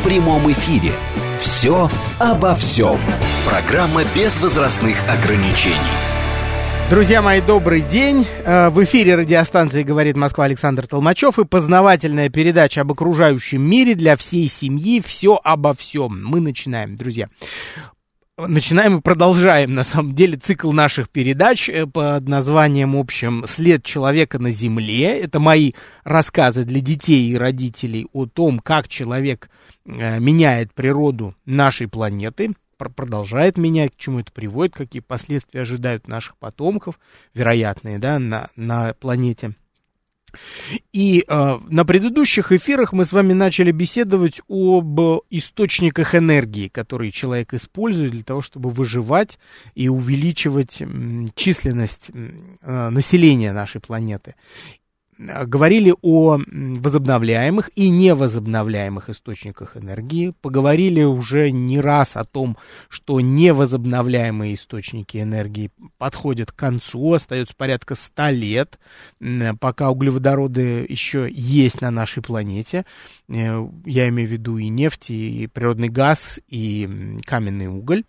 в прямом эфире. «Все обо всем». Программа без возрастных ограничений. Друзья мои, добрый день. Э, в эфире радиостанции «Говорит Москва» Александр Толмачев и познавательная передача об окружающем мире для всей семьи «Все обо всем». Мы начинаем, друзья. Начинаем и продолжаем, на самом деле, цикл наших передач э, под названием общем «След человека на Земле». Это мои рассказы для детей и родителей о том, как человек э, меняет природу нашей планеты – продолжает менять, к чему это приводит, какие последствия ожидают наших потомков, вероятные, да, на, на планете. И э, на предыдущих эфирах мы с вами начали беседовать об источниках энергии, которые человек использует для того, чтобы выживать и увеличивать численность э, населения нашей планеты говорили о возобновляемых и невозобновляемых источниках энергии, поговорили уже не раз о том, что невозобновляемые источники энергии подходят к концу, остается порядка 100 лет, пока углеводороды еще есть на нашей планете. Э, я имею в виду и нефть, и природный газ, и каменный уголь.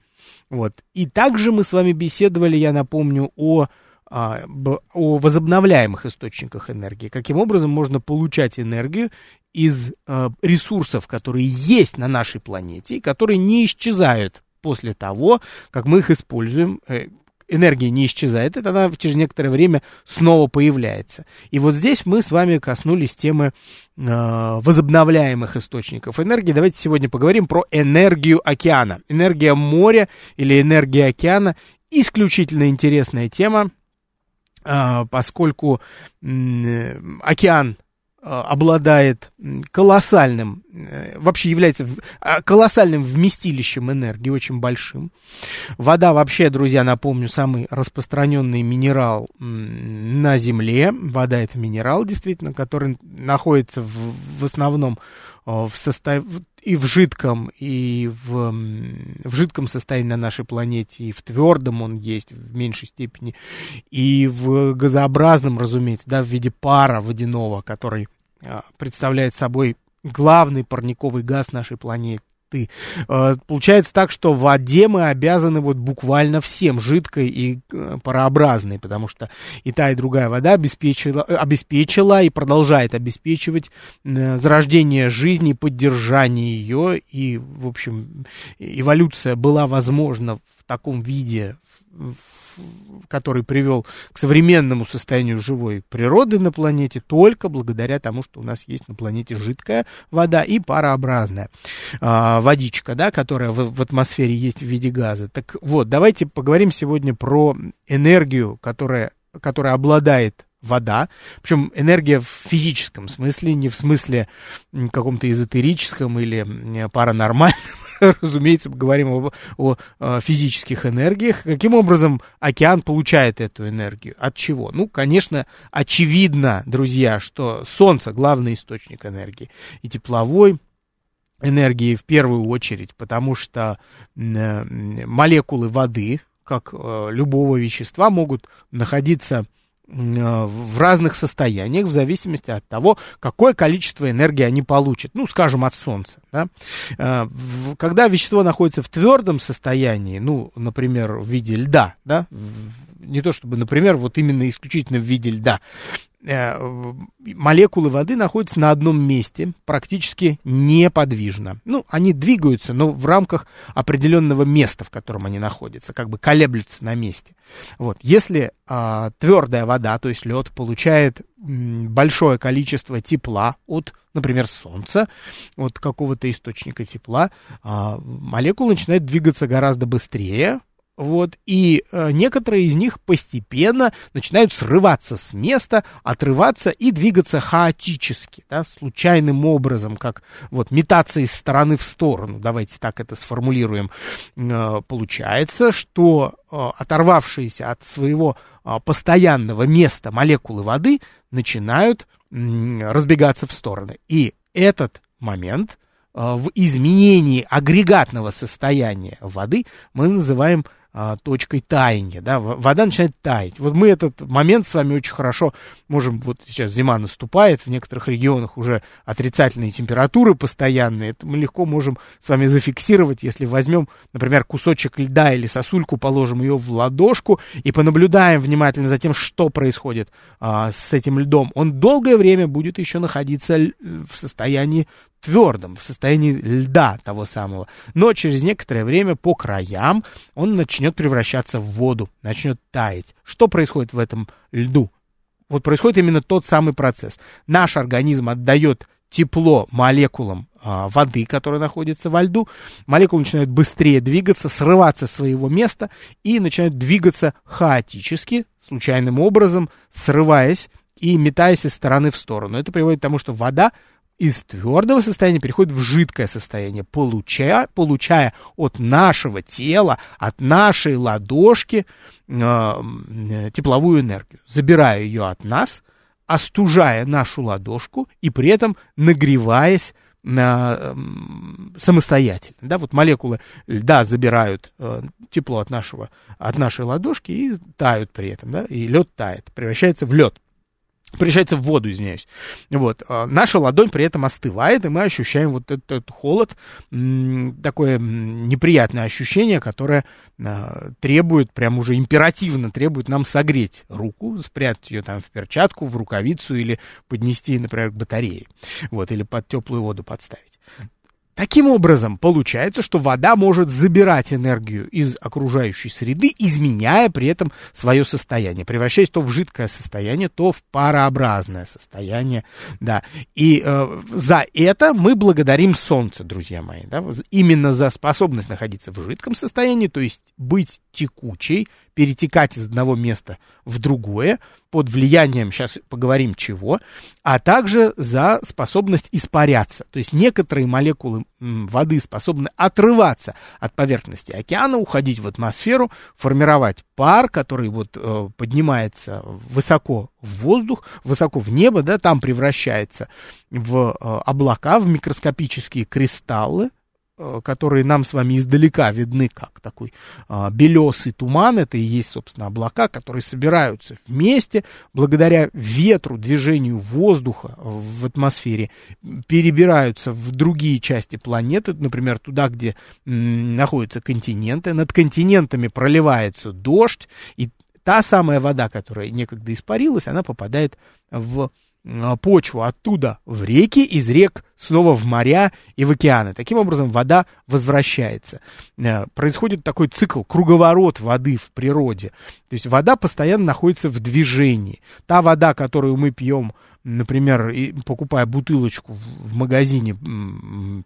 Вот. И также мы с вами беседовали, я напомню, о о возобновляемых источниках энергии. Каким образом можно получать энергию из а, ресурсов, которые есть на нашей планете, и которые не исчезают после того, как мы их используем. Э, энергия не исчезает, это она через некоторое время снова появляется. И вот здесь мы с вами коснулись темы э, возобновляемых источников энергии. Давайте сегодня поговорим про энергию океана. Энергия моря или энергия океана исключительно интересная тема. А, поскольку океан а, обладает колоссальным, э, вообще является а, колоссальным вместилищем энергии, очень большим. Вода вообще, друзья, напомню, самый распространенный минерал на Земле. Вода это минерал, действительно, который находится в, в основном в состав, и в жидком, и в, в жидком состоянии на нашей планете, и в твердом он есть в меньшей степени, и в газообразном, разумеется, да, в виде пара водяного, который а, представляет собой главный парниковый газ нашей планеты ты. Э, получается так, что воде мы обязаны вот буквально всем, жидкой и э, парообразной, потому что и та, и другая вода обеспечила, э, обеспечила и продолжает обеспечивать зарождение жизни, поддержание ее, и, в общем, эволюция была возможна в таком виде, который привел к современному состоянию живой природы на планете, только благодаря тому, что у нас есть на планете жидкая вода и парообразная э, водичка, да, которая в, в атмосфере есть в виде газа. Так вот, давайте поговорим сегодня про энергию, которая, которая обладает вода, причем энергия в физическом смысле, не в смысле каком-то эзотерическом или паранормальном, разумеется, мы говорим о, о физических энергиях. Каким образом океан получает эту энергию? От чего? Ну, конечно, очевидно, друзья, что Солнце главный источник энергии. И тепловой, энергии в первую очередь, потому что э, молекулы воды, как э, любого вещества, могут находиться в разных состояниях, в зависимости от того, какое количество энергии они получат. Ну, скажем, от Солнца. Да? Э, когда вещество находится в твердом состоянии, ну, например, в виде льда, да, не то чтобы, например, вот именно исключительно в виде льда, Э, молекулы воды находятся на одном месте, практически неподвижно. Ну, они двигаются, но в рамках определенного места, в котором они находятся, как бы колеблются на месте. Вот. Если а, твердая вода, то есть лед, получает большое количество тепла от, например, солнца, от какого-то источника тепла, а, молекулы начинают двигаться гораздо быстрее, вот, и э, некоторые из них постепенно начинают срываться с места, отрываться и двигаться хаотически, да, случайным образом, как вот метаться из стороны в сторону, давайте так это сформулируем. Э, получается, что э, оторвавшиеся от своего э, постоянного места молекулы воды начинают э, разбегаться в стороны. И этот момент э, в изменении агрегатного состояния воды мы называем а, точкой таяния, да, вода начинает таять. Вот мы этот момент с вами очень хорошо можем, вот сейчас зима наступает, в некоторых регионах уже отрицательные температуры постоянные, это мы легко можем с вами зафиксировать, если возьмем, например, кусочек льда или сосульку, положим ее в ладошку и понаблюдаем внимательно за тем, что происходит а, с этим льдом, он долгое время будет еще находиться в состоянии твердым, в состоянии льда того самого. Но через некоторое время по краям он начнет превращаться в воду, начнет таять. Что происходит в этом льду? Вот происходит именно тот самый процесс. Наш организм отдает тепло молекулам а, воды, которая находится во льду. Молекулы начинают быстрее двигаться, срываться с своего места и начинают двигаться хаотически, случайным образом, срываясь и метаясь из стороны в сторону. Это приводит к тому, что вода из твердого состояния переходит в жидкое состояние, получая, получая от нашего тела, от нашей ладошки э, тепловую энергию, забирая ее от нас, остужая нашу ладошку и при этом нагреваясь на, э, самостоятельно. Да, вот молекулы льда забирают э, тепло от, нашего, от нашей ладошки и тают при этом, да, и лед тает, превращается в лед превращается в воду, извиняюсь. Вот. А наша ладонь при этом остывает, и мы ощущаем вот этот, этот холод, такое неприятное ощущение, которое а, требует, прям уже императивно требует нам согреть руку, спрятать ее там в перчатку, в рукавицу или поднести, например, к батарее, вот, или под теплую воду подставить. Таким образом, получается, что вода может забирать энергию из окружающей среды, изменяя при этом свое состояние, превращаясь то в жидкое состояние, то в парообразное состояние, да. И э, за это мы благодарим Солнце, друзья мои, да, именно за способность находиться в жидком состоянии, то есть быть текучей, перетекать из одного места в другое, под влиянием, сейчас поговорим чего, а также за способность испаряться. То есть некоторые молекулы воды способны отрываться от поверхности океана, уходить в атмосферу, формировать пар, который вот э, поднимается высоко в воздух, высоко в небо, да, там превращается в э, облака, в микроскопические кристаллы, которые нам с вами издалека видны как такой а, белесый туман, это и есть, собственно, облака, которые собираются вместе благодаря ветру, движению воздуха в атмосфере, перебираются в другие части планеты, например, туда, где находятся континенты, над континентами проливается дождь, и та самая вода, которая некогда испарилась, она попадает в почву оттуда в реки, из рек снова в моря и в океаны. Таким образом, вода возвращается. Э, происходит такой цикл, круговорот воды в природе. То есть вода постоянно находится в движении. Та вода, которую мы пьем например, покупая бутылочку в магазине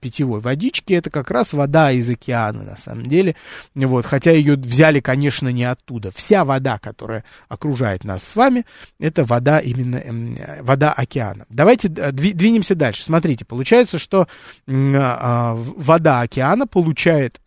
питьевой водички, это как раз вода из океана, на самом деле. Вот, хотя ее взяли, конечно, не оттуда. Вся вода, которая окружает нас с вами, это вода именно эм, вода океана. Давайте двинемся дальше. Смотрите, получается, что а, а, вода океана получает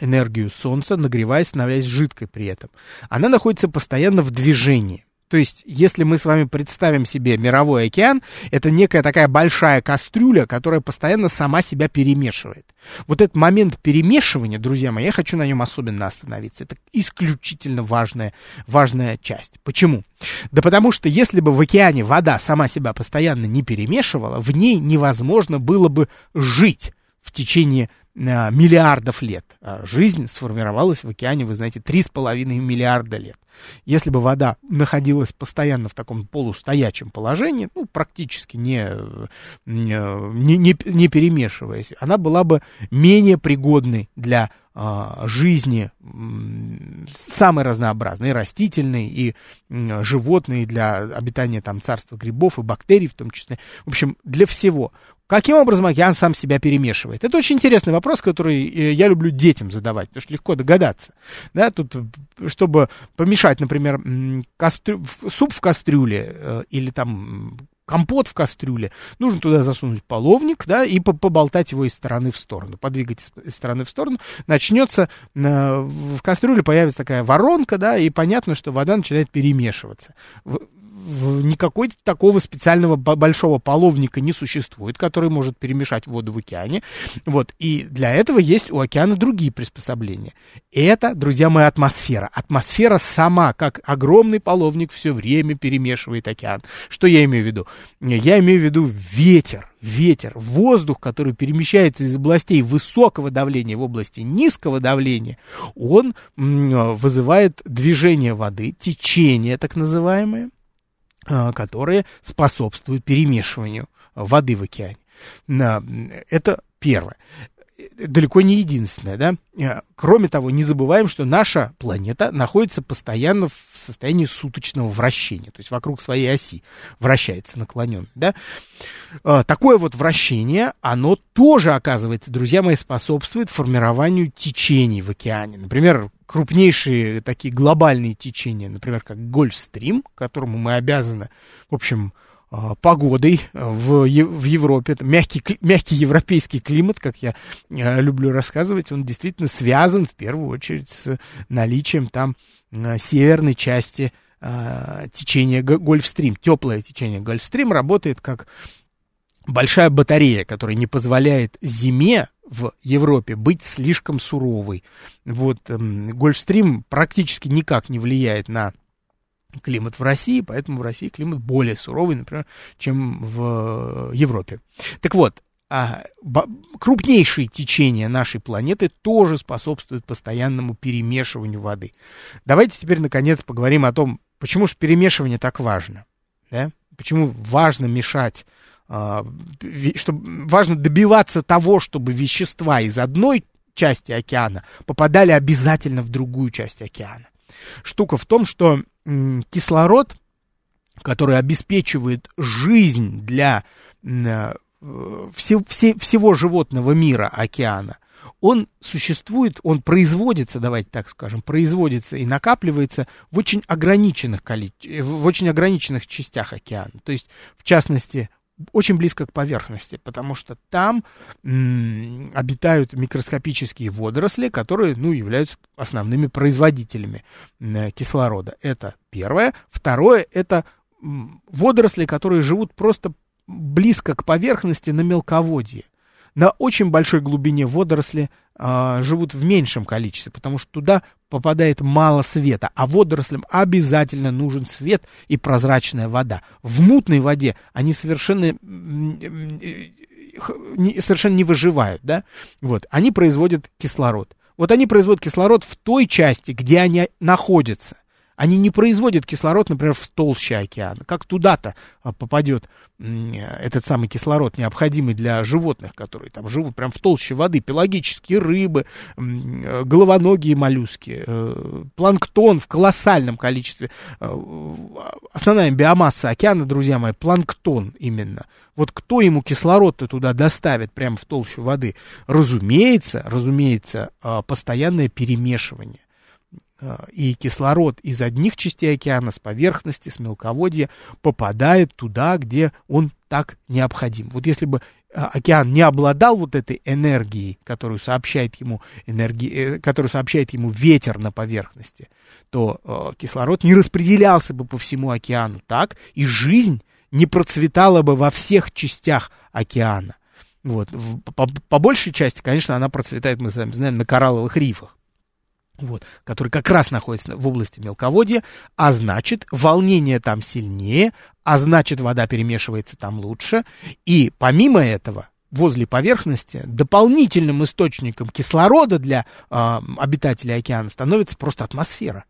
энергию Солнца, нагреваясь, становясь жидкой при этом. Она находится постоянно в движении. То есть, если мы с вами представим себе мировой океан, это некая такая большая кастрюля, которая постоянно сама себя перемешивает. Вот этот момент перемешивания, друзья мои, я хочу на нем особенно остановиться. Это исключительно важная, важная часть. Почему? Да потому что если бы в океане вода сама себя постоянно не перемешивала, в ней невозможно было бы жить в течение миллиардов лет. А жизнь сформировалась в океане, вы знаете, 3,5 миллиарда лет. Если бы вода находилась постоянно в таком полустоячем положении, ну, практически не, не, не, не перемешиваясь, она была бы менее пригодной для а, жизни самой разнообразной, и растительной, и животной, для обитания там царства грибов и бактерий в том числе. В общем, для всего. Каким образом океан сам себя перемешивает? Это очень интересный вопрос, который э, я люблю детям задавать, потому что легко догадаться. Да, тут, э, чтобы помешать, например, кастрю... суп в кастрюле э, или там компот в кастрюле, нужно туда засунуть половник, да, и поболтать его из стороны в сторону, подвигать из стороны в сторону, начнется, в кастрюле появится такая воронка, да, и понятно, что вода начинает перемешиваться никакой такого специального большого половника не существует, который может перемешать воду в океане. Вот. И для этого есть у океана другие приспособления. Это, друзья мои, атмосфера. Атмосфера сама, как огромный половник, все время перемешивает океан. Что я имею в виду? Я имею в виду ветер ветер, воздух, который перемещается из областей высокого давления в области низкого давления, он вызывает движение воды, течение так называемое, которые способствуют перемешиванию воды в океане. Это первое. Далеко не единственное, да. А, кроме того, не забываем, что наша планета находится постоянно в состоянии суточного вращения, то есть вокруг своей оси вращается наклоненно, да. А, такое вот вращение, оно тоже, оказывается, друзья мои, способствует формированию течений в океане. Например, крупнейшие такие глобальные течения, например, как Гольфстрим, которому мы обязаны, в общем, погодой в, в Европе. Это мягкий, мягкий европейский климат, как я а, люблю рассказывать, он действительно связан в первую очередь с наличием там а, северной части течения Гольфстрим. Теплое течение Гольфстрим работает как большая батарея, которая не позволяет зиме в Европе быть слишком суровой. Вот эм, Гольфстрим практически никак не влияет на климат в России, поэтому в России климат более суровый, например, чем в Европе. Так вот, а, крупнейшие течения нашей планеты тоже способствуют постоянному перемешиванию воды. Давайте теперь, наконец, поговорим о том, почему же перемешивание так важно. Да? Почему важно мешать а, что важно добиваться того, чтобы вещества из одной части океана попадали обязательно в другую часть океана. Штука в том, что кислород, который обеспечивает жизнь для э, все, все, всего животного мира океана, он существует, он производится, давайте так скажем, производится и накапливается в очень ограниченных количествах, в очень ограниченных частях океана. То есть, в частности, очень близко к поверхности, потому что там м, обитают микроскопические водоросли, которые, ну, являются основными производителями м, кислорода. Это первое. Второе, это водоросли, которые живут просто близко к поверхности на мелководье. На очень большой глубине водоросли э, живут в меньшем количестве, потому что туда попадает мало света, а водорослям обязательно нужен свет и прозрачная вода. В мутной воде они совершенно, совершенно не выживают, да? Вот, они производят кислород. Вот они производят кислород в той части, где они находятся. Они не производят кислород, например, в толще океана. Как туда-то а, попадет этот самый кислород, необходимый для животных, которые там живут прям в толще воды, пелагические рыбы, э, головоногие моллюски, э, планктон в колоссальном количестве. Э, основная биомасса океана, друзья мои, планктон именно. Вот кто ему кислород-то туда доставит прямо в толщу воды? Разумеется, разумеется, постоянное перемешивание. А, и кислород из одних частей океана, с поверхности, с мелководья, попадает туда, где он так необходим. Вот если бы а, океан не обладал вот этой энергией, которую сообщает ему, энергии, э, которую сообщает ему ветер на поверхности, то э, кислород не распределялся бы по всему океану так, и жизнь не процветала бы во всех частях океана. Вот. По, по большей части, конечно, она процветает, мы с вами знаем, на коралловых рифах вот, который как раз находится в области мелководья, а значит, волнение там сильнее, а значит, вода перемешивается там лучше. И помимо этого, возле поверхности дополнительным источником кислорода для э, обитателей океана становится просто атмосфера.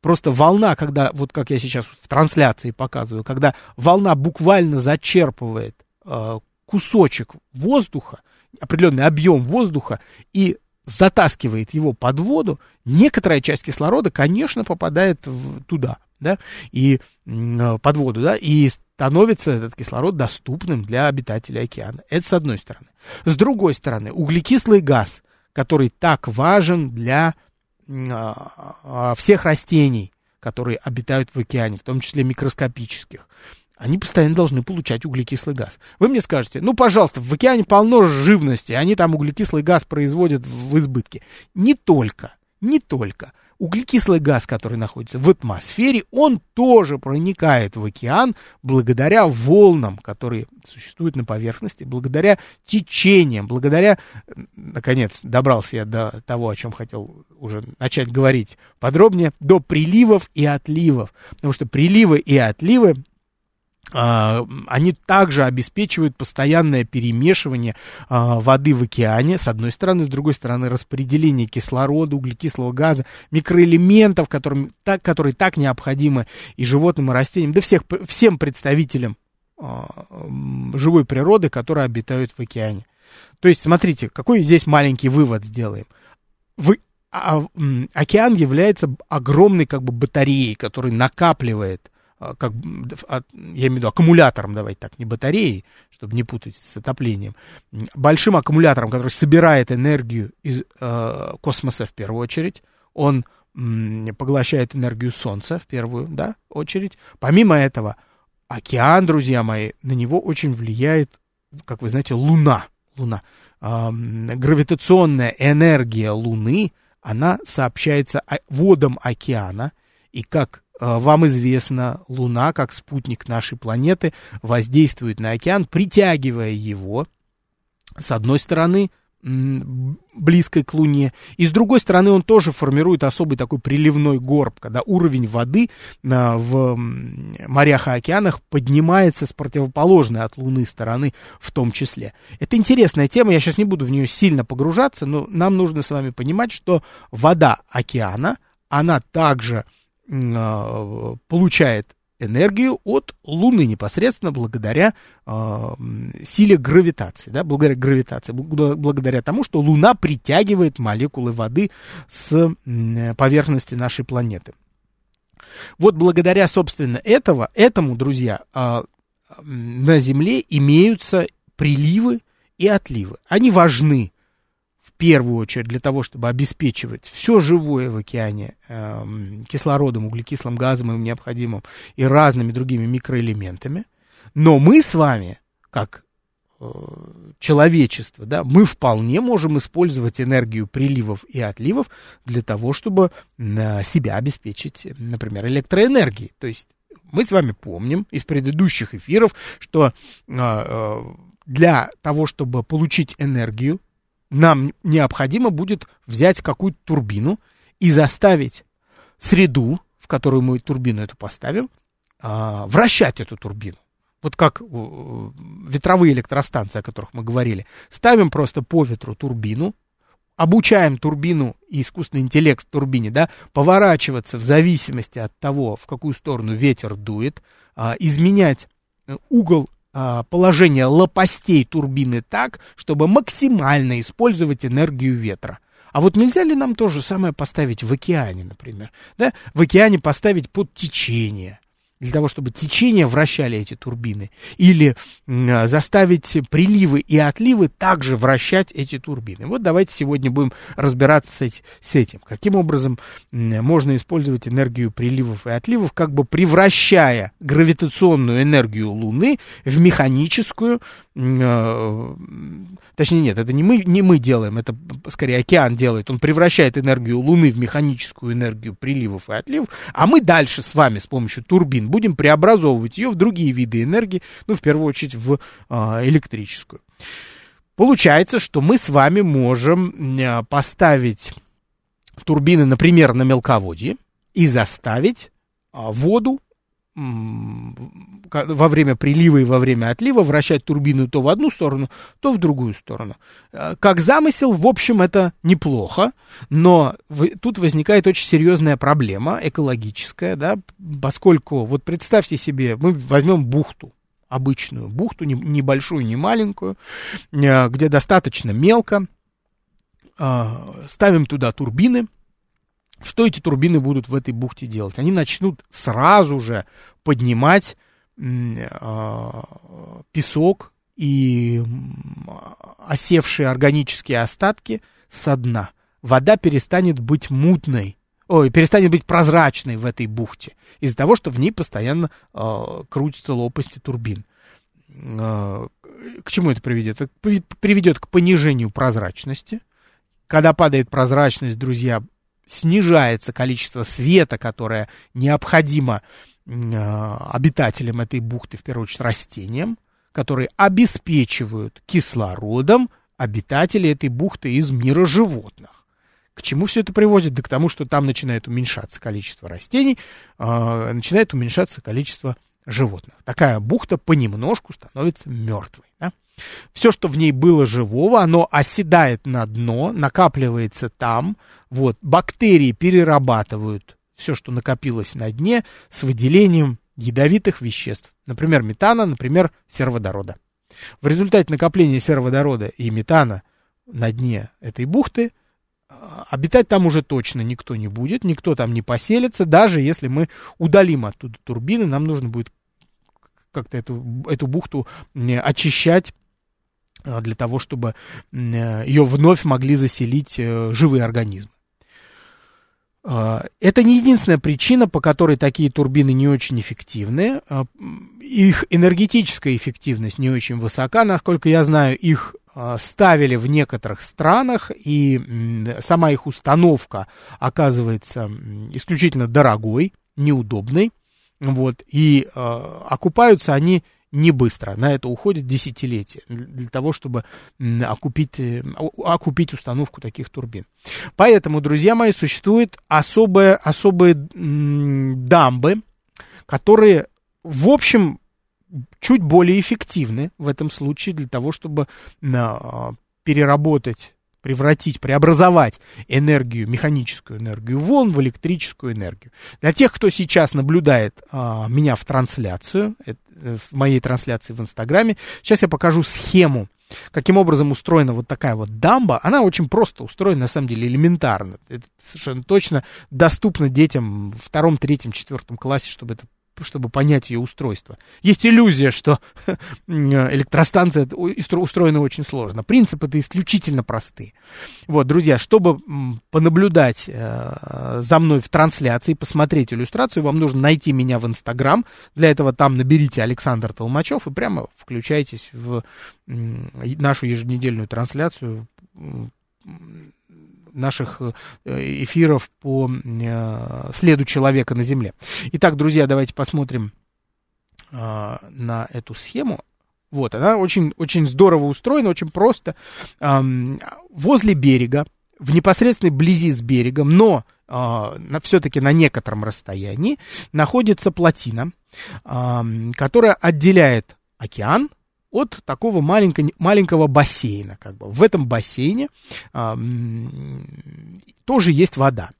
Просто волна, когда, вот как я сейчас в трансляции показываю, когда волна буквально зачерпывает э, кусочек воздуха, определенный объем воздуха и затаскивает его под воду, некоторая часть кислорода, конечно, попадает в, туда, да, и э, под воду, да, и становится этот кислород доступным для обитателей океана. Это с одной стороны. С другой стороны, углекислый газ, который так важен для а, а, всех растений, которые обитают в океане, в том числе микроскопических, они постоянно должны получать углекислый газ. Вы мне скажете, ну, пожалуйста, в океане полно живности, они там углекислый газ производят в избытке. Не только, не только углекислый газ, который находится в атмосфере, он тоже проникает в океан благодаря волнам, которые существуют на поверхности, благодаря течениям, благодаря, наконец, добрался я до того, о чем хотел уже начать говорить подробнее, до приливов и отливов. Потому что приливы и отливы они также обеспечивают постоянное перемешивание а, воды в океане, с одной стороны, с другой стороны, распределение кислорода, углекислого газа, микроэлементов, которым, так, которые так необходимы и животным, и растениям, да всех, всем представителям а, живой природы, которые обитают в океане. То есть, смотрите, какой здесь маленький вывод сделаем. Вы, а, океан является огромной как бы батареей, который накапливает а, как, я имею в виду аккумулятором, давайте так, не батареей, чтобы не путать с отоплением, большим аккумулятором, который собирает энергию из э, космоса в первую очередь, он м, поглощает энергию Солнца в первую да, очередь. Помимо этого, океан, друзья мои, на него очень влияет, как вы знаете, Луна. Луна. Э, гравитационная энергия Луны, она сообщается водам океана, и как вам известно, Луна, как спутник нашей планеты, воздействует на океан, притягивая его, с одной стороны, близкой к Луне, и с другой стороны он тоже формирует особый такой приливной горб, когда уровень воды в морях и океанах поднимается с противоположной от Луны стороны в том числе. Это интересная тема, я сейчас не буду в нее сильно погружаться, но нам нужно с вами понимать, что вода океана, она также получает энергию от Луны непосредственно благодаря э, силе гравитации, да, благодаря гравитации, благодаря тому, что Луна притягивает молекулы воды с э, поверхности нашей планеты. Вот благодаря, собственно, этого, этому, друзья, э, на Земле имеются приливы и отливы. Они важны первую очередь для того, чтобы обеспечивать все живое в океане э, кислородом, углекислым газом им необходимым и разными другими микроэлементами. Но мы с вами, как э, человечество, да, мы вполне можем использовать энергию приливов и отливов для того, чтобы э, себя обеспечить, например, электроэнергией. То есть мы с вами помним из предыдущих эфиров, что э, э для того, чтобы получить энергию нам необходимо будет взять какую-то турбину и заставить среду, в которую мы турбину эту поставим, а, вращать эту турбину. Вот как ветровые электростанции, о которых мы говорили. Ставим просто по ветру турбину, обучаем турбину и искусственный интеллект турбине, да, поворачиваться в зависимости от того, в какую сторону ветер дует, а, изменять э, угол положение лопастей турбины так, чтобы максимально использовать энергию ветра. А вот нельзя ли нам то же самое поставить в океане, например? Да? В океане поставить под течение для того, чтобы течение вращали эти турбины, или э, заставить приливы и отливы также вращать эти турбины. Вот давайте сегодня будем разбираться с, этим. Каким образом можно использовать энергию приливов и отливов, как бы превращая гравитационную энергию Луны в механическую, э, точнее нет, это не мы, не мы делаем, это скорее океан делает, он превращает энергию Луны в механическую энергию приливов и отливов, а мы дальше с вами с помощью турбин будем преобразовывать ее в другие виды энергии, ну, в первую очередь, в а, электрическую. Получается, что мы с вами можем а, поставить турбины, например, на мелководье и заставить а, воду во время прилива и во время отлива вращать турбину то в одну сторону, то в другую сторону. Э, как замысел, в общем, это неплохо, но тут возникает очень серьезная проблема экологическая, да, поскольку, вот представьте себе, мы возьмем бухту, обычную бухту, не, небольшую, не маленькую, э, где достаточно мелко, э, ставим туда турбины, что эти турбины будут в этой бухте делать? Они начнут сразу же поднимать песок и осевшие органические остатки со дна. Вода перестанет быть мутной, ой, перестанет быть прозрачной в этой бухте из-за того, что в ней постоянно э, крутятся лопасти турбин. Э, к чему это приведет? Это приведет к понижению прозрачности. Когда падает прозрачность, друзья, снижается количество света, которое необходимо э, обитателям этой бухты, в первую очередь растениям, которые обеспечивают кислородом обитателей этой бухты из мира животных. К чему все это приводит? Да к тому, что там начинает уменьшаться количество растений, э, начинает уменьшаться количество животных. Такая бухта понемножку становится мертвой. Да? Все, что в ней было живого, оно оседает на дно, накапливается там. Вот, бактерии перерабатывают все, что накопилось на дне, с выделением ядовитых веществ, например, метана, например, сероводорода. В результате накопления сероводорода и метана на дне этой бухты а, обитать там уже точно никто не будет, никто там не поселится, даже если мы удалим оттуда турбины, нам нужно будет как-то эту, эту бухту очищать а, для того, чтобы ее вновь могли заселить э, живые организмы. А, это не единственная причина, по которой такие турбины не очень эффективны. А, их энергетическая эффективность не очень высока. Насколько я знаю, их ставили в некоторых странах, и сама их установка оказывается исключительно дорогой, неудобной. Вот, и окупаются они не быстро. На это уходит десятилетия для того, чтобы окупить, э, окупить установку таких турбин. Поэтому, друзья мои, существуют особые, особые дамбы, которые, в общем, чуть более эффективны в этом случае для того, чтобы переработать превратить, преобразовать энергию, механическую энергию волн в электрическую энергию. Для тех, кто сейчас наблюдает а, меня в трансляцию, это, э, в моей трансляции в Инстаграме, сейчас я покажу схему, каким образом устроена вот такая вот дамба. Она очень просто устроена, на самом деле, элементарно. Это совершенно точно доступно детям в втором, третьем, четвертом классе, чтобы это чтобы понять ее устройство. Есть иллюзия, что электростанция устроена очень сложно. Принципы это исключительно простые. Вот, друзья, чтобы понаблюдать э, за мной в трансляции, посмотреть иллюстрацию, вам нужно найти меня в Инстаграм. Для этого там наберите Александр Толмачев и прямо включайтесь в нашу еженедельную трансляцию наших э, эфиров по э, следу человека на Земле. Итак, друзья, давайте посмотрим э, на эту схему. Вот, она очень, очень здорово устроена, очень просто. Возле берега, в непосредственной близи с берегом, но все-таки на некотором расстоянии, находится плотина, которая отделяет океан от такого маленького, маленького бассейна. Как бы. В этом бассейне а, тоже есть вода.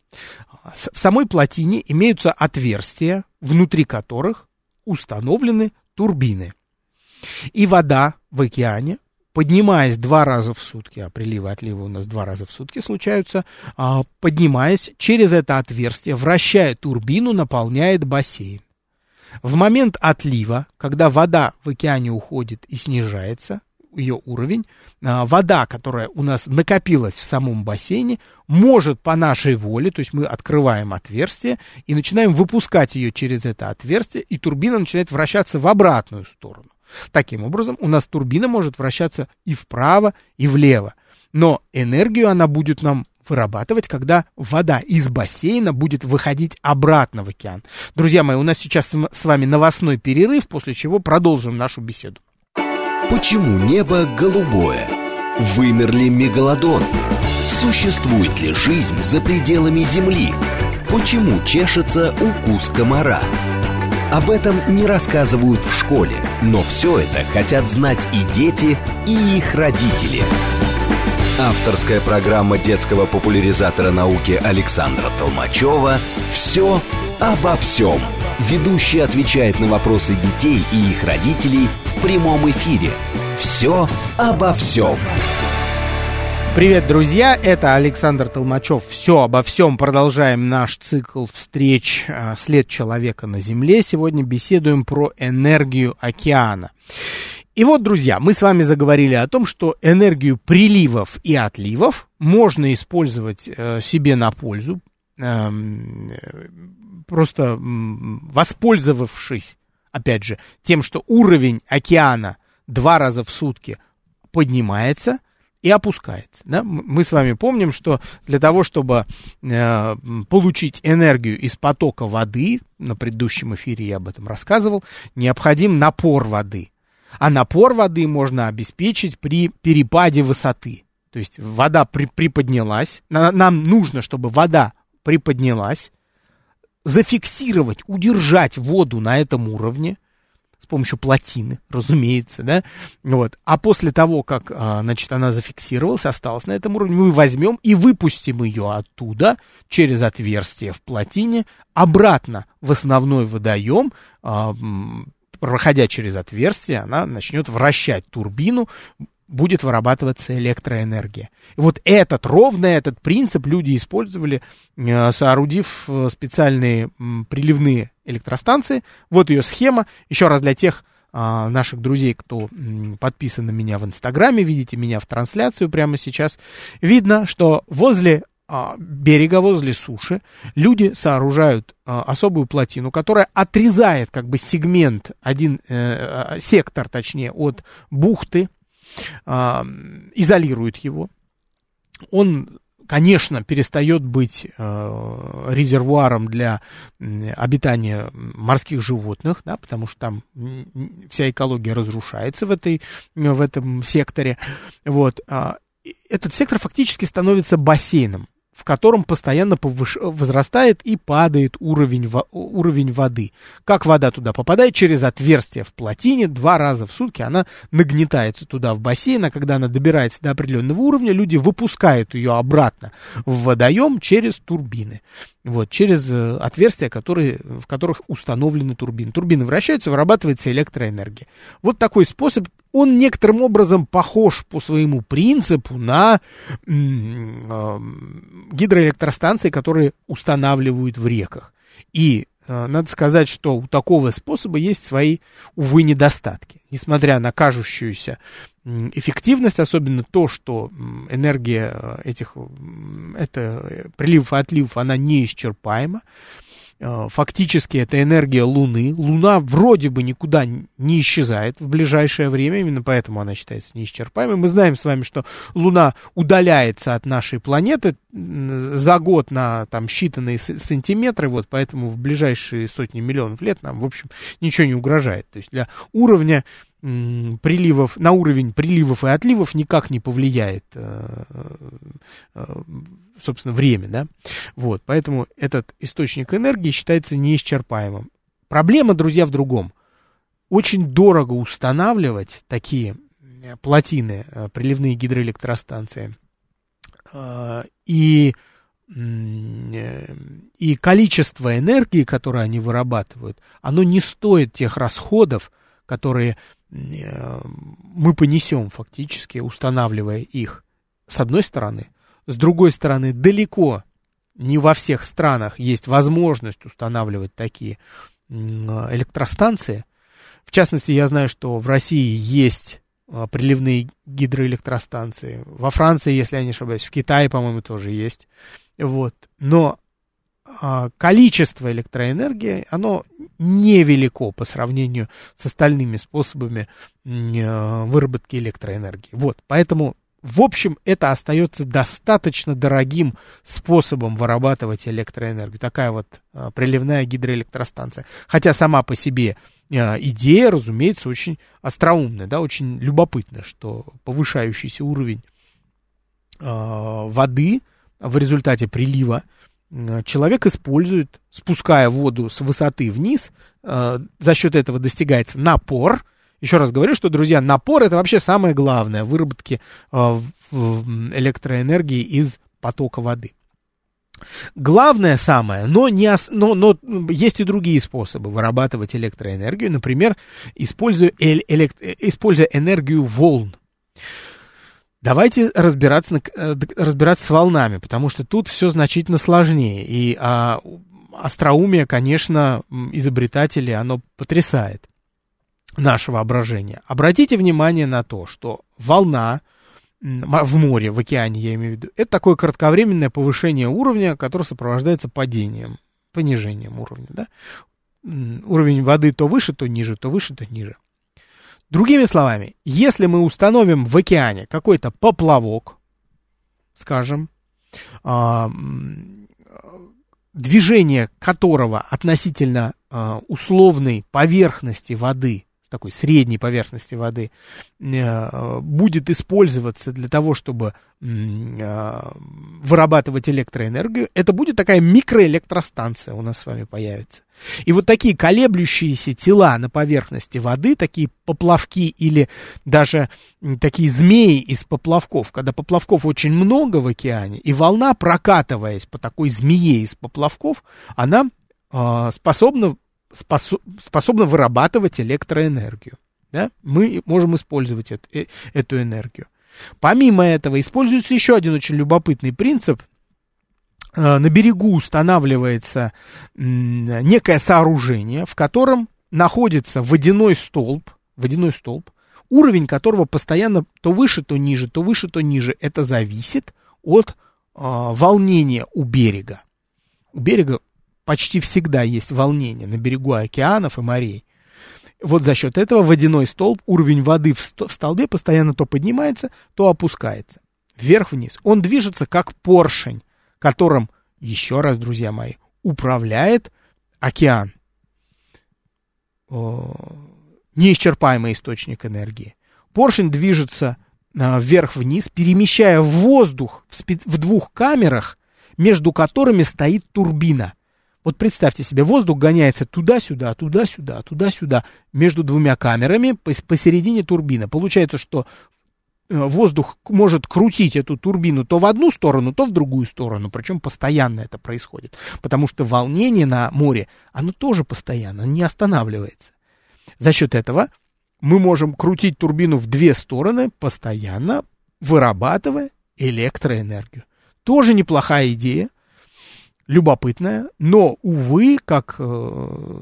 В самой плотине имеются отверстия, внутри которых установлены турбины. И вода в океане, поднимаясь два раза в сутки, а приливы и отливы у нас два раза в сутки случаются, а, поднимаясь через это отверстие, вращая турбину, наполняет бассейн. В момент отлива, когда вода в океане уходит и снижается, ее уровень, а, вода, которая у нас накопилась в самом бассейне, может по нашей воле, то есть мы открываем отверстие и начинаем выпускать ее через это отверстие, и турбина начинает вращаться в обратную сторону. Таким образом, у нас турбина может вращаться и вправо, и влево. Но энергию она будет нам вырабатывать, когда вода из бассейна будет выходить обратно в океан. Друзья мои, у нас сейчас с вами новостной перерыв, после чего продолжим нашу беседу. Почему небо голубое? Вымер ли мегалодон? Существует ли жизнь за пределами Земли? Почему чешется укус комара? Об этом не рассказывают в школе, но все это хотят знать и дети, и их родители – Авторская программа детского популяризатора науки Александра Толмачева «Все обо всем». Ведущий отвечает на вопросы детей и их родителей в прямом эфире. «Все обо всем». Привет, друзья! Это Александр Толмачев. Все обо всем. Продолжаем наш цикл встреч а, «След человека на Земле». Сегодня беседуем про энергию океана. И вот, друзья, мы с вами заговорили о том, что энергию приливов и отливов можно использовать э, себе на пользу, э, просто воспользовавшись, опять же, тем, что уровень океана два раза в сутки поднимается – и опускается. Да? Мы с вами помним, что для того, чтобы э, получить энергию из потока воды, на предыдущем эфире я об этом рассказывал, необходим напор воды. А напор воды можно обеспечить при перепаде высоты. То есть вода при, приподнялась, нам нужно, чтобы вода приподнялась, зафиксировать, удержать воду на этом уровне, с помощью плотины, разумеется, да, вот. А после того, как, а, значит, она зафиксировалась, осталась на этом уровне, мы возьмем и выпустим ее оттуда через отверстие в плотине обратно в основной водоем, а, проходя через отверстие, она начнет вращать турбину, будет вырабатываться электроэнергия. И вот этот, ровно этот принцип люди использовали, э, соорудив э, специальные приливные электростанции. Вот ее схема. Еще раз для тех а, наших друзей, кто подписан на меня в Инстаграме, видите меня в трансляцию прямо сейчас, видно, что возле берега, возле суши, люди сооружают а, особую плотину, которая отрезает как бы сегмент, один э, сектор, точнее, от бухты, изолирует его. Он, конечно, перестает быть э, резервуаром для обитания морских животных, да, потому что там вся экология разрушается в, этой, в этом секторе. Вот. Этот сектор фактически становится бассейном в котором постоянно повыш... возрастает и падает уровень, во... уровень воды. Как вода туда попадает? Через отверстие в плотине два раза в сутки она нагнетается туда в бассейн, а когда она добирается до определенного уровня, люди выпускают ее обратно в водоем через турбины. Вот, через э, отверстия, которые, в которых установлены турбины. Турбины вращаются, вырабатывается электроэнергия. Вот такой способ он некоторым образом похож по своему принципу на э, гидроэлектростанции, которые устанавливают в реках. И э, надо сказать, что у такого способа есть свои, увы, недостатки. Несмотря на кажущуюся эффективность, особенно то, что энергия э, этих, это приливов и отливов, она неисчерпаема. Э, фактически это энергия Луны. Луна вроде бы никуда не исчезает в ближайшее время, именно поэтому она считается неисчерпаемой. Мы знаем с вами, что Луна удаляется от нашей планеты за год на там считанные сантиметры, вот поэтому в ближайшие сотни миллионов лет нам, в общем, ничего не угрожает. То есть для уровня приливов, на уровень приливов и отливов никак не повлияет, э, э, собственно, время, да, вот, поэтому этот источник энергии считается неисчерпаемым. Проблема, друзья, в другом. Очень дорого устанавливать такие э, плотины, приливные гидроэлектростанции, и и количество энергии, которое они вырабатывают, оно не стоит тех расходов, которые Э, мы понесем фактически, устанавливая их, с одной стороны. С другой стороны, далеко не во всех странах есть возможность устанавливать такие электростанции. В частности, я знаю, что в России есть э, приливные гидроэлектростанции. Во Франции, если я не ошибаюсь, в Китае, по-моему, тоже есть. Вот. Но а, количество электроэнергии, оно невелико по сравнению с остальными способами э, выработки электроэнергии. Вот, поэтому, в общем, это остается достаточно дорогим способом вырабатывать электроэнергию. Такая вот э, приливная гидроэлектростанция. Хотя сама по себе э, идея, разумеется, очень остроумная, да, очень любопытная, что повышающийся уровень воды в результате прилива человек использует, спуская воду с высоты вниз, э, за счет этого достигается напор. Еще раз говорю, что, друзья, напор это вообще самое главное в выработке э, электроэнергии из потока воды. Главное самое, но, не, но, но есть и другие способы вырабатывать электроэнергию, например, используя, элект, используя энергию волн. Давайте разбираться, э, разбираться с волнами, потому что тут все значительно сложнее. И а, остроумие, конечно, изобретателей, оно потрясает наше воображение. Обратите внимание на то, что волна в море, в океане, я имею в виду, это такое кратковременное повышение уровня, которое сопровождается падением, понижением уровня. Да? Уровень воды то выше, то ниже, то выше, то ниже. Другими словами, если мы установим в океане какой-то поплавок, скажем, а, движение которого относительно а, условной поверхности воды такой средней поверхности воды, э, будет использоваться для того, чтобы э, вырабатывать электроэнергию, это будет такая микроэлектростанция у нас с вами появится. И вот такие колеблющиеся тела на поверхности воды, такие поплавки или даже такие змеи из поплавков, когда поплавков очень много в океане, и волна, прокатываясь по такой змее из поплавков, она э, способна способна вырабатывать электроэнергию. Да? Мы можем использовать эту, э, эту энергию. Помимо этого, используется еще один очень любопытный принцип. Э, на берегу устанавливается некое сооружение, в котором находится водяной столб, водяной столб, уровень которого постоянно то выше, то ниже, то выше, то ниже. Это зависит от э, волнения у берега. У берега почти всегда есть волнение на берегу океанов и морей. Вот за счет этого водяной столб, уровень воды в, столбе постоянно то поднимается, то опускается. Вверх-вниз. Он движется как поршень, которым, еще раз, друзья мои, управляет океан. Неисчерпаемый источник энергии. Поршень движется а, вверх-вниз, перемещая воздух в, спи- в двух камерах, между которыми стоит турбина – вот представьте себе, воздух гоняется туда-сюда, туда-сюда, туда-сюда, между двумя камерами посередине турбины. Получается, что э, воздух может крутить эту турбину то в одну сторону, то в другую сторону, причем постоянно это происходит, потому что волнение на море, оно тоже постоянно, не останавливается. За счет этого мы можем крутить турбину в две стороны, постоянно вырабатывая электроэнергию. Тоже неплохая идея, любопытная, но, увы, как э,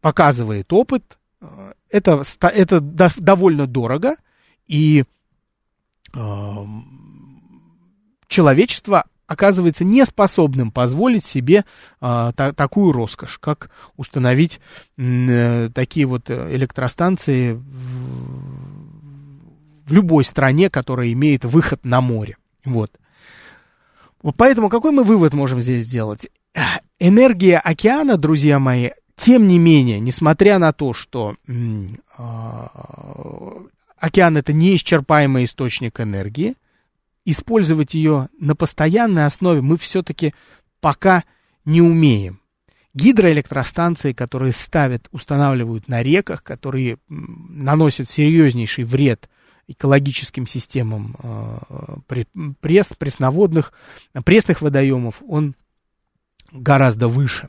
показывает опыт, э, это, это довольно дорого, и э, человечество оказывается неспособным позволить себе а, та, такую роскошь, как установить э, такие вот электростанции в, в любой стране, которая имеет выход на море. Вот. Поэтому какой мы вывод можем здесь сделать? Энергия океана, друзья мои, тем не менее, несмотря на то, что э, океан это неисчерпаемый источник энергии, использовать ее на постоянной основе мы все-таки пока не умеем. Гидроэлектростанции, которые ставят, устанавливают на реках, которые наносят серьезнейший вред экологическим системам э, пресс, пресноводных, пресных водоемов, он гораздо выше.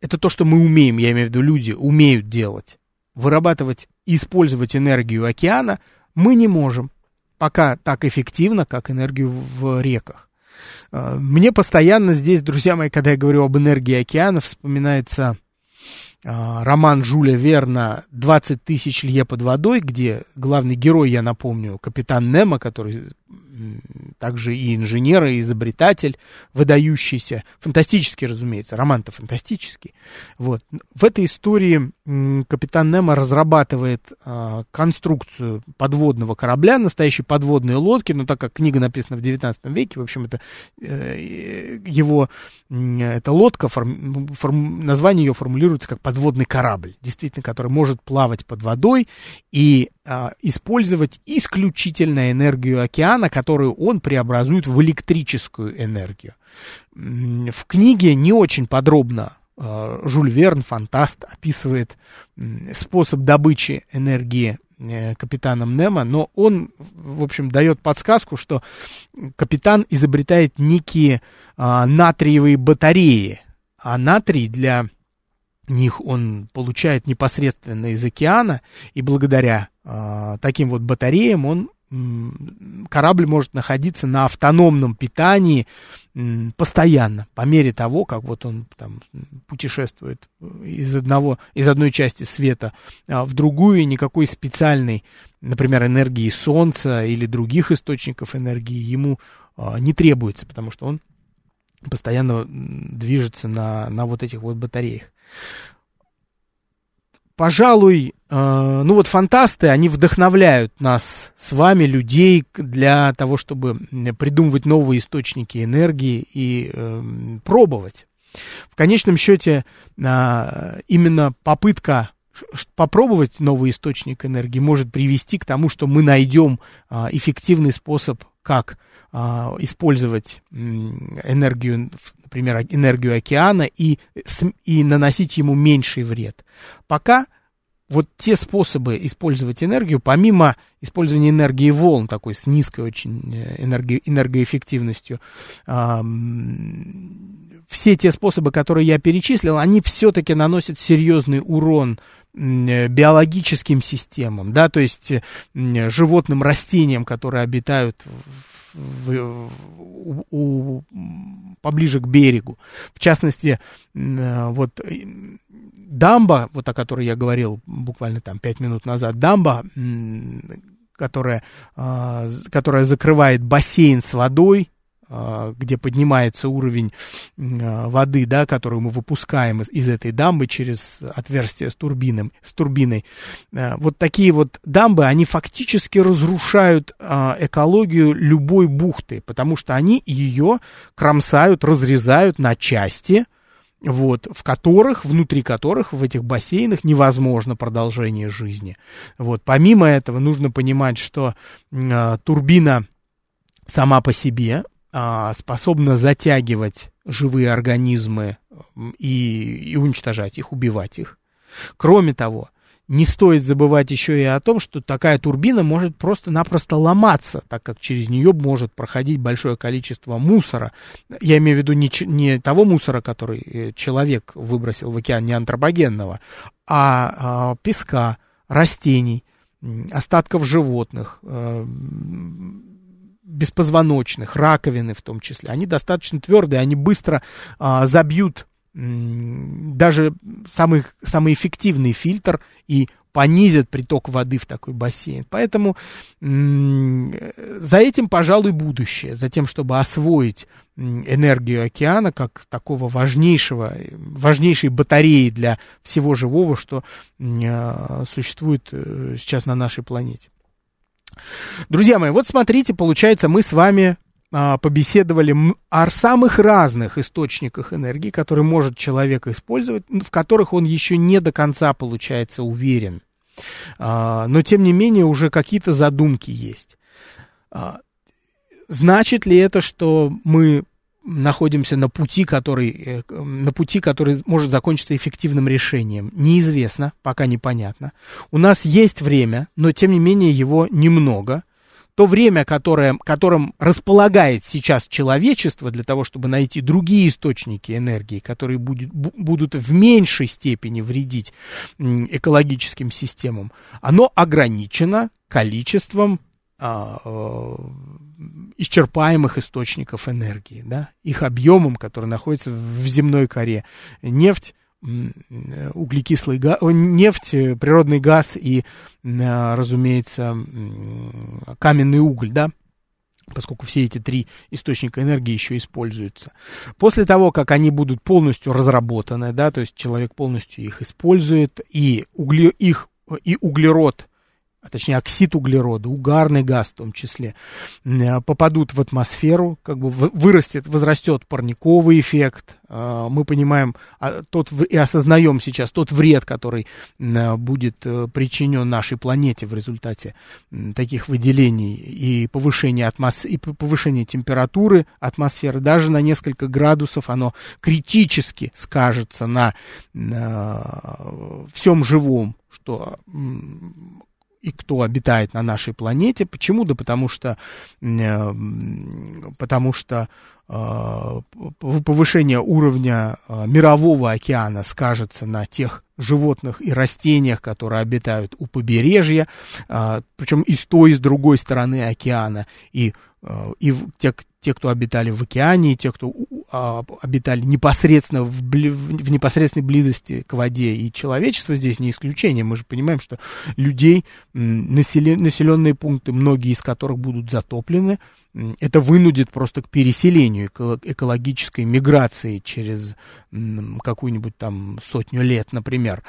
Это то, что мы умеем, я имею в виду люди умеют делать. Вырабатывать и использовать энергию океана мы не можем пока так эффективно, как энергию в реках. Э, мне постоянно здесь, друзья мои, когда я говорю об энергии океана, вспоминается роман Жюля Верна «20 тысяч лье под водой», где главный герой, я напомню, капитан Немо, который также и инженер, и изобретатель, выдающийся, фантастический, разумеется, роман-то фантастический. Вот. В этой истории капитан Немо разрабатывает а, конструкцию подводного корабля, настоящей подводной лодки, но так как книга написана в 19 веке, в общем, это э, его, эта лодка, форм, форм, название ее формулируется как подводный корабль, действительно, который может плавать под водой и использовать исключительно энергию океана, которую он преобразует в электрическую энергию. В книге не очень подробно а, Жюль Верн, фантаст, описывает способ добычи энергии э, капитаном Немо, но он, в общем, дает подсказку, что капитан изобретает некие а, натриевые батареи, а натрий для них он получает непосредственно из океана, и благодаря э, таким вот батареям он корабль может находиться на автономном питании постоянно, по мере того, как вот он там путешествует из, одного, из одной части света а, в другую, и никакой специальной, например, энергии Солнца или других источников энергии ему а, не требуется, потому что он постоянно движется на, на вот этих вот батареях пожалуй, э, ну вот фантасты, они вдохновляют нас с вами, людей, для того, чтобы придумывать новые источники энергии и э, пробовать. В конечном счете, э, именно попытка попробовать новый источник энергии может привести к тому, что мы найдем э, эффективный способ, как использовать энергию, например, энергию океана и, и наносить ему меньший вред. Пока вот те способы использовать энергию, помимо использования энергии волн, такой с низкой очень э, энерги, энергоэффективностью, э, все те способы, которые я перечислил, они все-таки наносят серьезный урон э, биологическим системам, да, то есть э, животным, растениям, которые обитают в, у, у, поближе к берегу. В частности, э, вот дамба, вот о которой я говорил буквально там пять минут назад, дамба, которая, а, которая закрывает бассейн с водой, где поднимается уровень а, воды, да, которую мы выпускаем из, из этой дамбы через отверстие с, турбином, с турбиной. Вот такие вот дамбы, они фактически разрушают экологию любой бухты, потому что они ее кромсают, разрезают на части, вот, в которых, внутри которых, в этих бассейнах невозможно продолжение жизни. Вот, помимо этого, нужно понимать, что турбина сама по себе способна затягивать живые организмы и, и уничтожать их, убивать их. Кроме того, не стоит забывать еще и о том, что такая турбина может просто-напросто ломаться, так как через нее может проходить большое количество мусора. Я имею в виду не, не того мусора, который э, человек выбросил в океан, не антропогенного, а, а песка, растений, остатков животных, э, беспозвоночных, раковины в том числе. Они достаточно твердые, они быстро а, забьют даже самый, самый эффективный фильтр и понизят приток воды в такой бассейн. Поэтому за этим, пожалуй, будущее, за тем, чтобы освоить энергию океана как такого важнейшего, важнейшей батареи для всего живого, что а, существует э, сейчас на нашей планете. Друзья мои, вот смотрите, получается, мы с вами а, побеседовали о самых разных источниках энергии, которые может человек использовать, в которых он еще не до конца, получается, уверен. А, но, тем не менее, уже какие-то задумки есть. А, значит ли это, что мы находимся на пути, который, э, на пути, который может закончиться эффективным решением. Неизвестно, пока непонятно. У нас есть время, но тем не менее его немного то время, которое, которым располагает сейчас человечество для того, чтобы найти другие источники энергии, которые будет, будут в меньшей степени вредить экологическим системам, оно ограничено количеством а, э, исчерпаемых источников энергии, да, их объемом, который находится в земной коре. Нефть углекислый газ, нефть, э, природный газ и, э, разумеется, каменный уголь, да, поскольку все эти три источника энергии еще используются. После того, как они будут полностью разработаны, да, то есть человек полностью их использует, и угле, их, и углерод а точнее оксид углерода, угарный газ в том числе, э, попадут в атмосферу, как бы вырастет, возрастет парниковый эффект. Э, мы понимаем а, тот, и осознаем сейчас тот вред, который э, будет причинен нашей планете в результате таких выделений и повышения, атмос... и повышения температуры атмосферы. Даже на несколько градусов оно критически скажется на, на всем живом, что и кто обитает на нашей планете. Почему? Да потому что, э, потому что э, повышение уровня э, мирового океана скажется на тех животных и растениях, которые обитают у побережья, причем и с той, и с другой стороны океана, и, и те, те, кто обитали в океане, и те, кто а, обитали непосредственно в, в непосредственной близости к воде. И человечество здесь не исключение. Мы же понимаем, что людей, населен, населенные пункты, многие из которых будут затоплены, это вынудит просто к переселению, к экологической миграции через какую-нибудь там сотню лет, например.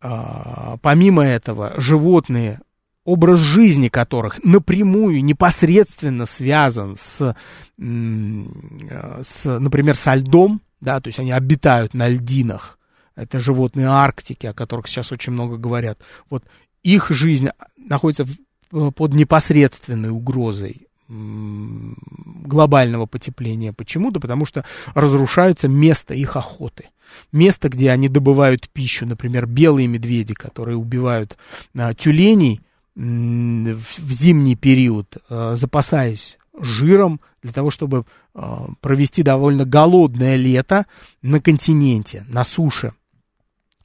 А, помимо этого, животные образ жизни которых напрямую, непосредственно связан с, с, например, со льдом, да, то есть они обитают на льдинах, это животные Арктики, о которых сейчас очень много говорят, вот их жизнь находится в, под непосредственной угрозой глобального потепления. Почему? Да потому что разрушается место их охоты. Место, где они добывают пищу, например, белые медведи, которые убивают а, тюленей, в зимний период, э, запасаясь жиром для того, чтобы э, провести довольно голодное лето на континенте, на суше.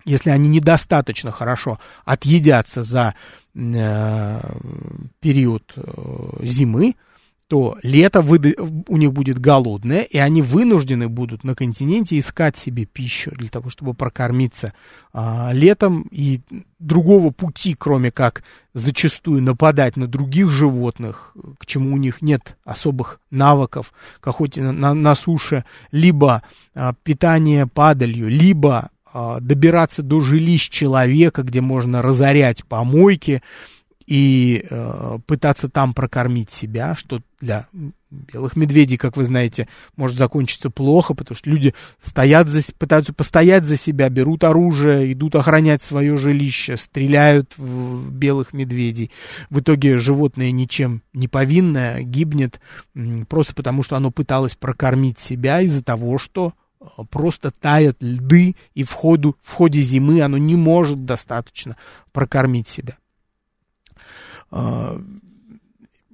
Если они недостаточно хорошо отъедятся за э, период зимы, то лето выда... у них будет голодное, и они вынуждены будут на континенте искать себе пищу для того, чтобы прокормиться а, летом. И другого пути, кроме как зачастую нападать на других животных, к чему у них нет особых навыков к охоте на, на, на суше, либо а, питание падалью, либо а, добираться до жилищ человека, где можно разорять помойки, и э, пытаться там прокормить себя, что для белых медведей, как вы знаете, может закончиться плохо, потому что люди стоят за, пытаются постоять за себя, берут оружие, идут охранять свое жилище, стреляют в белых медведей. В итоге животное ничем не повинное гибнет просто потому, что оно пыталось прокормить себя из-за того, что э, просто таят льды, и в, ходу, в ходе зимы оно не может достаточно прокормить себя. А,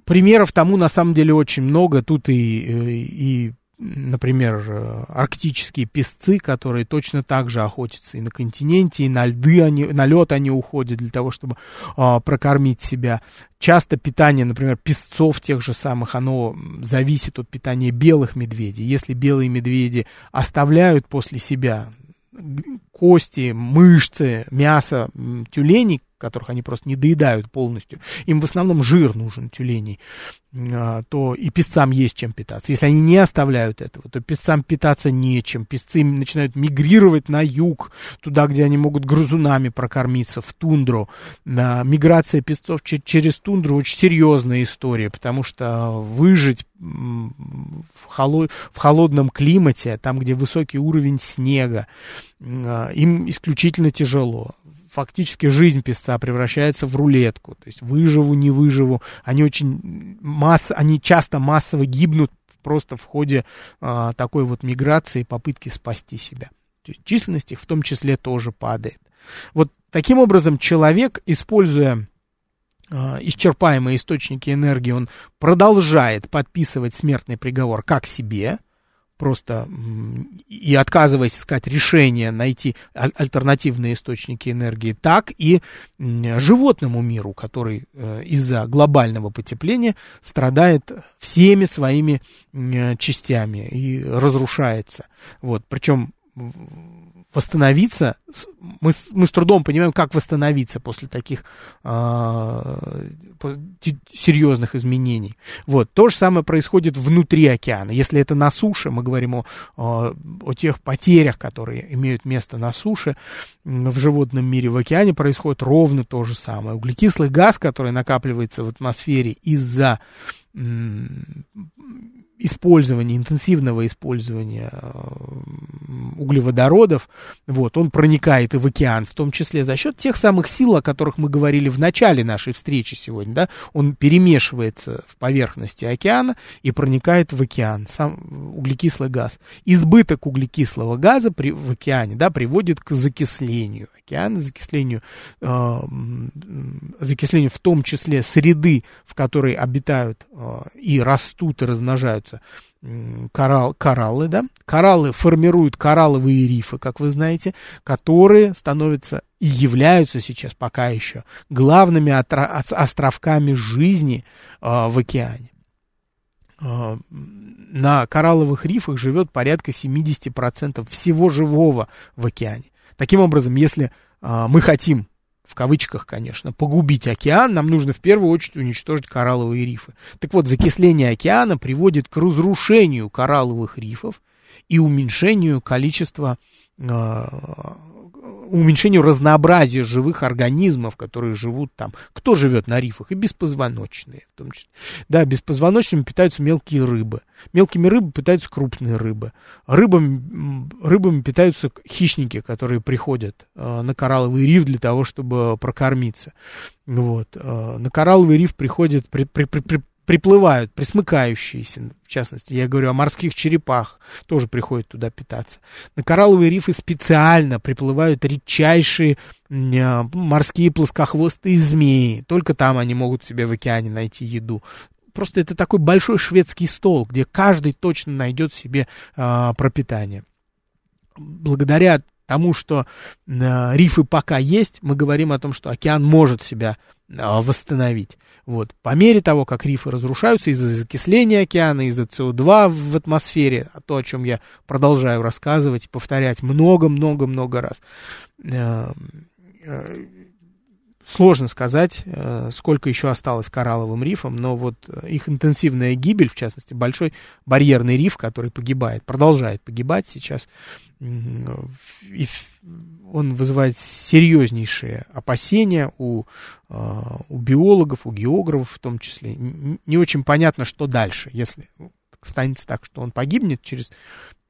примеров тому на самом деле очень много. Тут и, и например, арктические песцы, которые точно так же охотятся и на континенте, и на льды, они, на лед они уходят для того, чтобы а, прокормить себя. Часто питание, например, песцов тех же самых, оно зависит от питания белых медведей. Если белые медведи оставляют после себя кости, мышцы, мясо тюленей, которых они просто не доедают полностью, им в основном жир нужен тюленей, а, то и песцам есть чем питаться. Если они не оставляют этого, то песцам питаться нечем. Песцы начинают мигрировать на юг, туда, где они могут грызунами прокормиться, в тундру. Миграция песцов через тундру очень серьезная история, потому что выжить в, холод, в холодном климате, там, где высокий уровень снега, а, им исключительно тяжело фактически жизнь песца превращается в рулетку. То есть выживу, не выживу. Они очень масс, они часто массово гибнут просто в ходе а, такой вот миграции, попытки спасти себя. То есть численность их в том числе тоже падает. Вот таким образом человек, используя а, исчерпаемые источники энергии, он продолжает подписывать смертный приговор как себе, просто и отказываясь искать решение, найти альтернативные источники энергии, так и животному миру, который э, из-за глобального потепления страдает всеми своими частями и разрушается. Вот, причем восстановиться, мы, мы с трудом понимаем, как восстановиться после таких э, серьезных изменений. Вот. То же самое происходит внутри океана. Если это на суше, мы говорим о, о, о тех потерях, которые имеют место на суше, в животном мире, в океане происходит ровно то же самое. Углекислый газ, который накапливается в атмосфере из-за использования, интенсивного использования углеводородов, вот, он проникает и в океан, в том числе за счет тех самых сил, о которых мы говорили в начале нашей встречи сегодня, да, он перемешивается в поверхности океана и проникает в океан, сам углекислый газ. Избыток углекислого газа при, в океане, да, приводит к закислению океана, закислению, э, закислению в том числе среды, в которой обитают э, и растут и размножаются коралл, кораллы, да, кораллы формируют коралловые рифы, как вы знаете, которые становятся и являются сейчас пока еще главными островками жизни э, в океане. Э, на коралловых рифах живет порядка 70% всего живого в океане. Таким образом, если э, мы хотим в кавычках, конечно, погубить океан, нам нужно в первую очередь уничтожить коралловые рифы. Так вот, закисление океана приводит к разрушению коралловых рифов и уменьшению количества э, уменьшению разнообразия живых организмов, которые живут там. Кто живет на рифах? И беспозвоночные, в том числе. Да, беспозвоночными питаются мелкие рыбы. Мелкими рыбами питаются крупные рыбы. Рыбами, рыбами питаются хищники, которые приходят э, на коралловый риф для того, чтобы прокормиться. Вот. Э, на коралловый риф приходят, при, при, при, приплывают, присмыкающиеся, в частности, я говорю о морских черепах, тоже приходят туда питаться. На коралловые рифы специально приплывают редчайшие э, морские плоскохвостые змеи. Только там они могут себе в океане найти еду. Просто это такой большой шведский стол, где каждый точно найдет себе э, пропитание. Благодаря тому, что э, рифы пока есть, мы говорим о том, что океан может себя восстановить. Вот. По мере того, как рифы разрушаются из-за закисления океана, из-за СО2 в атмосфере, а то, о чем я продолжаю рассказывать и повторять много-много-много раз, э, э, Сложно сказать, э, сколько еще осталось коралловым рифам, но вот их интенсивная гибель, в частности, большой барьерный риф, который погибает, продолжает погибать сейчас, и он вызывает серьезнейшие опасения у, э, у биологов, у географов в том числе. Не очень понятно, что дальше, если станет так, что он погибнет через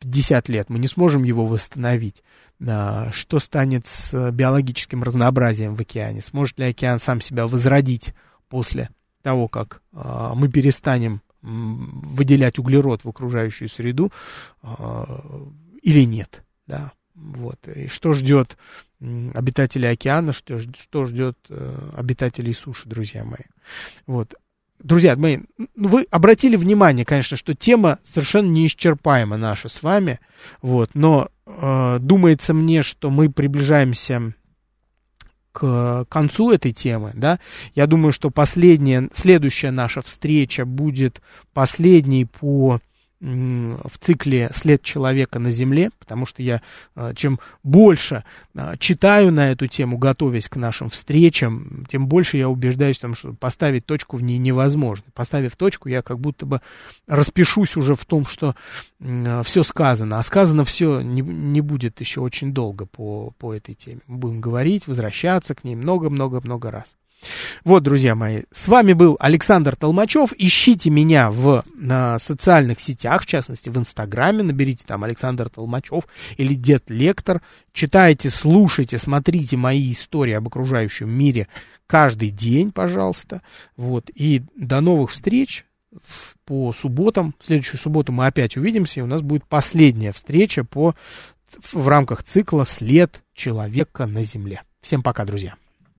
50 лет, мы не сможем его восстановить. Что станет с биологическим разнообразием в океане? Сможет ли океан сам себя возродить после того, как а, мы перестанем выделять углерод в окружающую среду а, или нет? Да, вот. И что ждет обитателей океана, что, что ждет э, обитателей суши, друзья мои. Вот друзья мои, ну, вы обратили внимание, конечно, что тема совершенно неисчерпаема наша с вами, вот, но э, думается мне, что мы приближаемся к концу этой темы, да, я думаю, что последняя, следующая наша встреча будет последней по в цикле «След человека на Земле», потому что я а, чем больше а, читаю на эту тему, готовясь к нашим встречам, тем больше я убеждаюсь том, что поставить точку в ней невозможно. Поставив точку, я как будто бы распишусь уже в том, что а, все сказано, а сказано все не, не будет еще очень долго по, по этой теме. Мы будем говорить, возвращаться к ней много-много-много раз. Вот, друзья мои, с вами был Александр Толмачев. Ищите меня в на социальных сетях, в частности в Инстаграме. Наберите там Александр Толмачев или Дед Лектор. Читайте, слушайте, смотрите мои истории об окружающем мире каждый день, пожалуйста. Вот. И до новых встреч по субботам. В следующую субботу мы опять увидимся, и у нас будет последняя встреча по, в рамках цикла «След человека на Земле». Всем пока, друзья.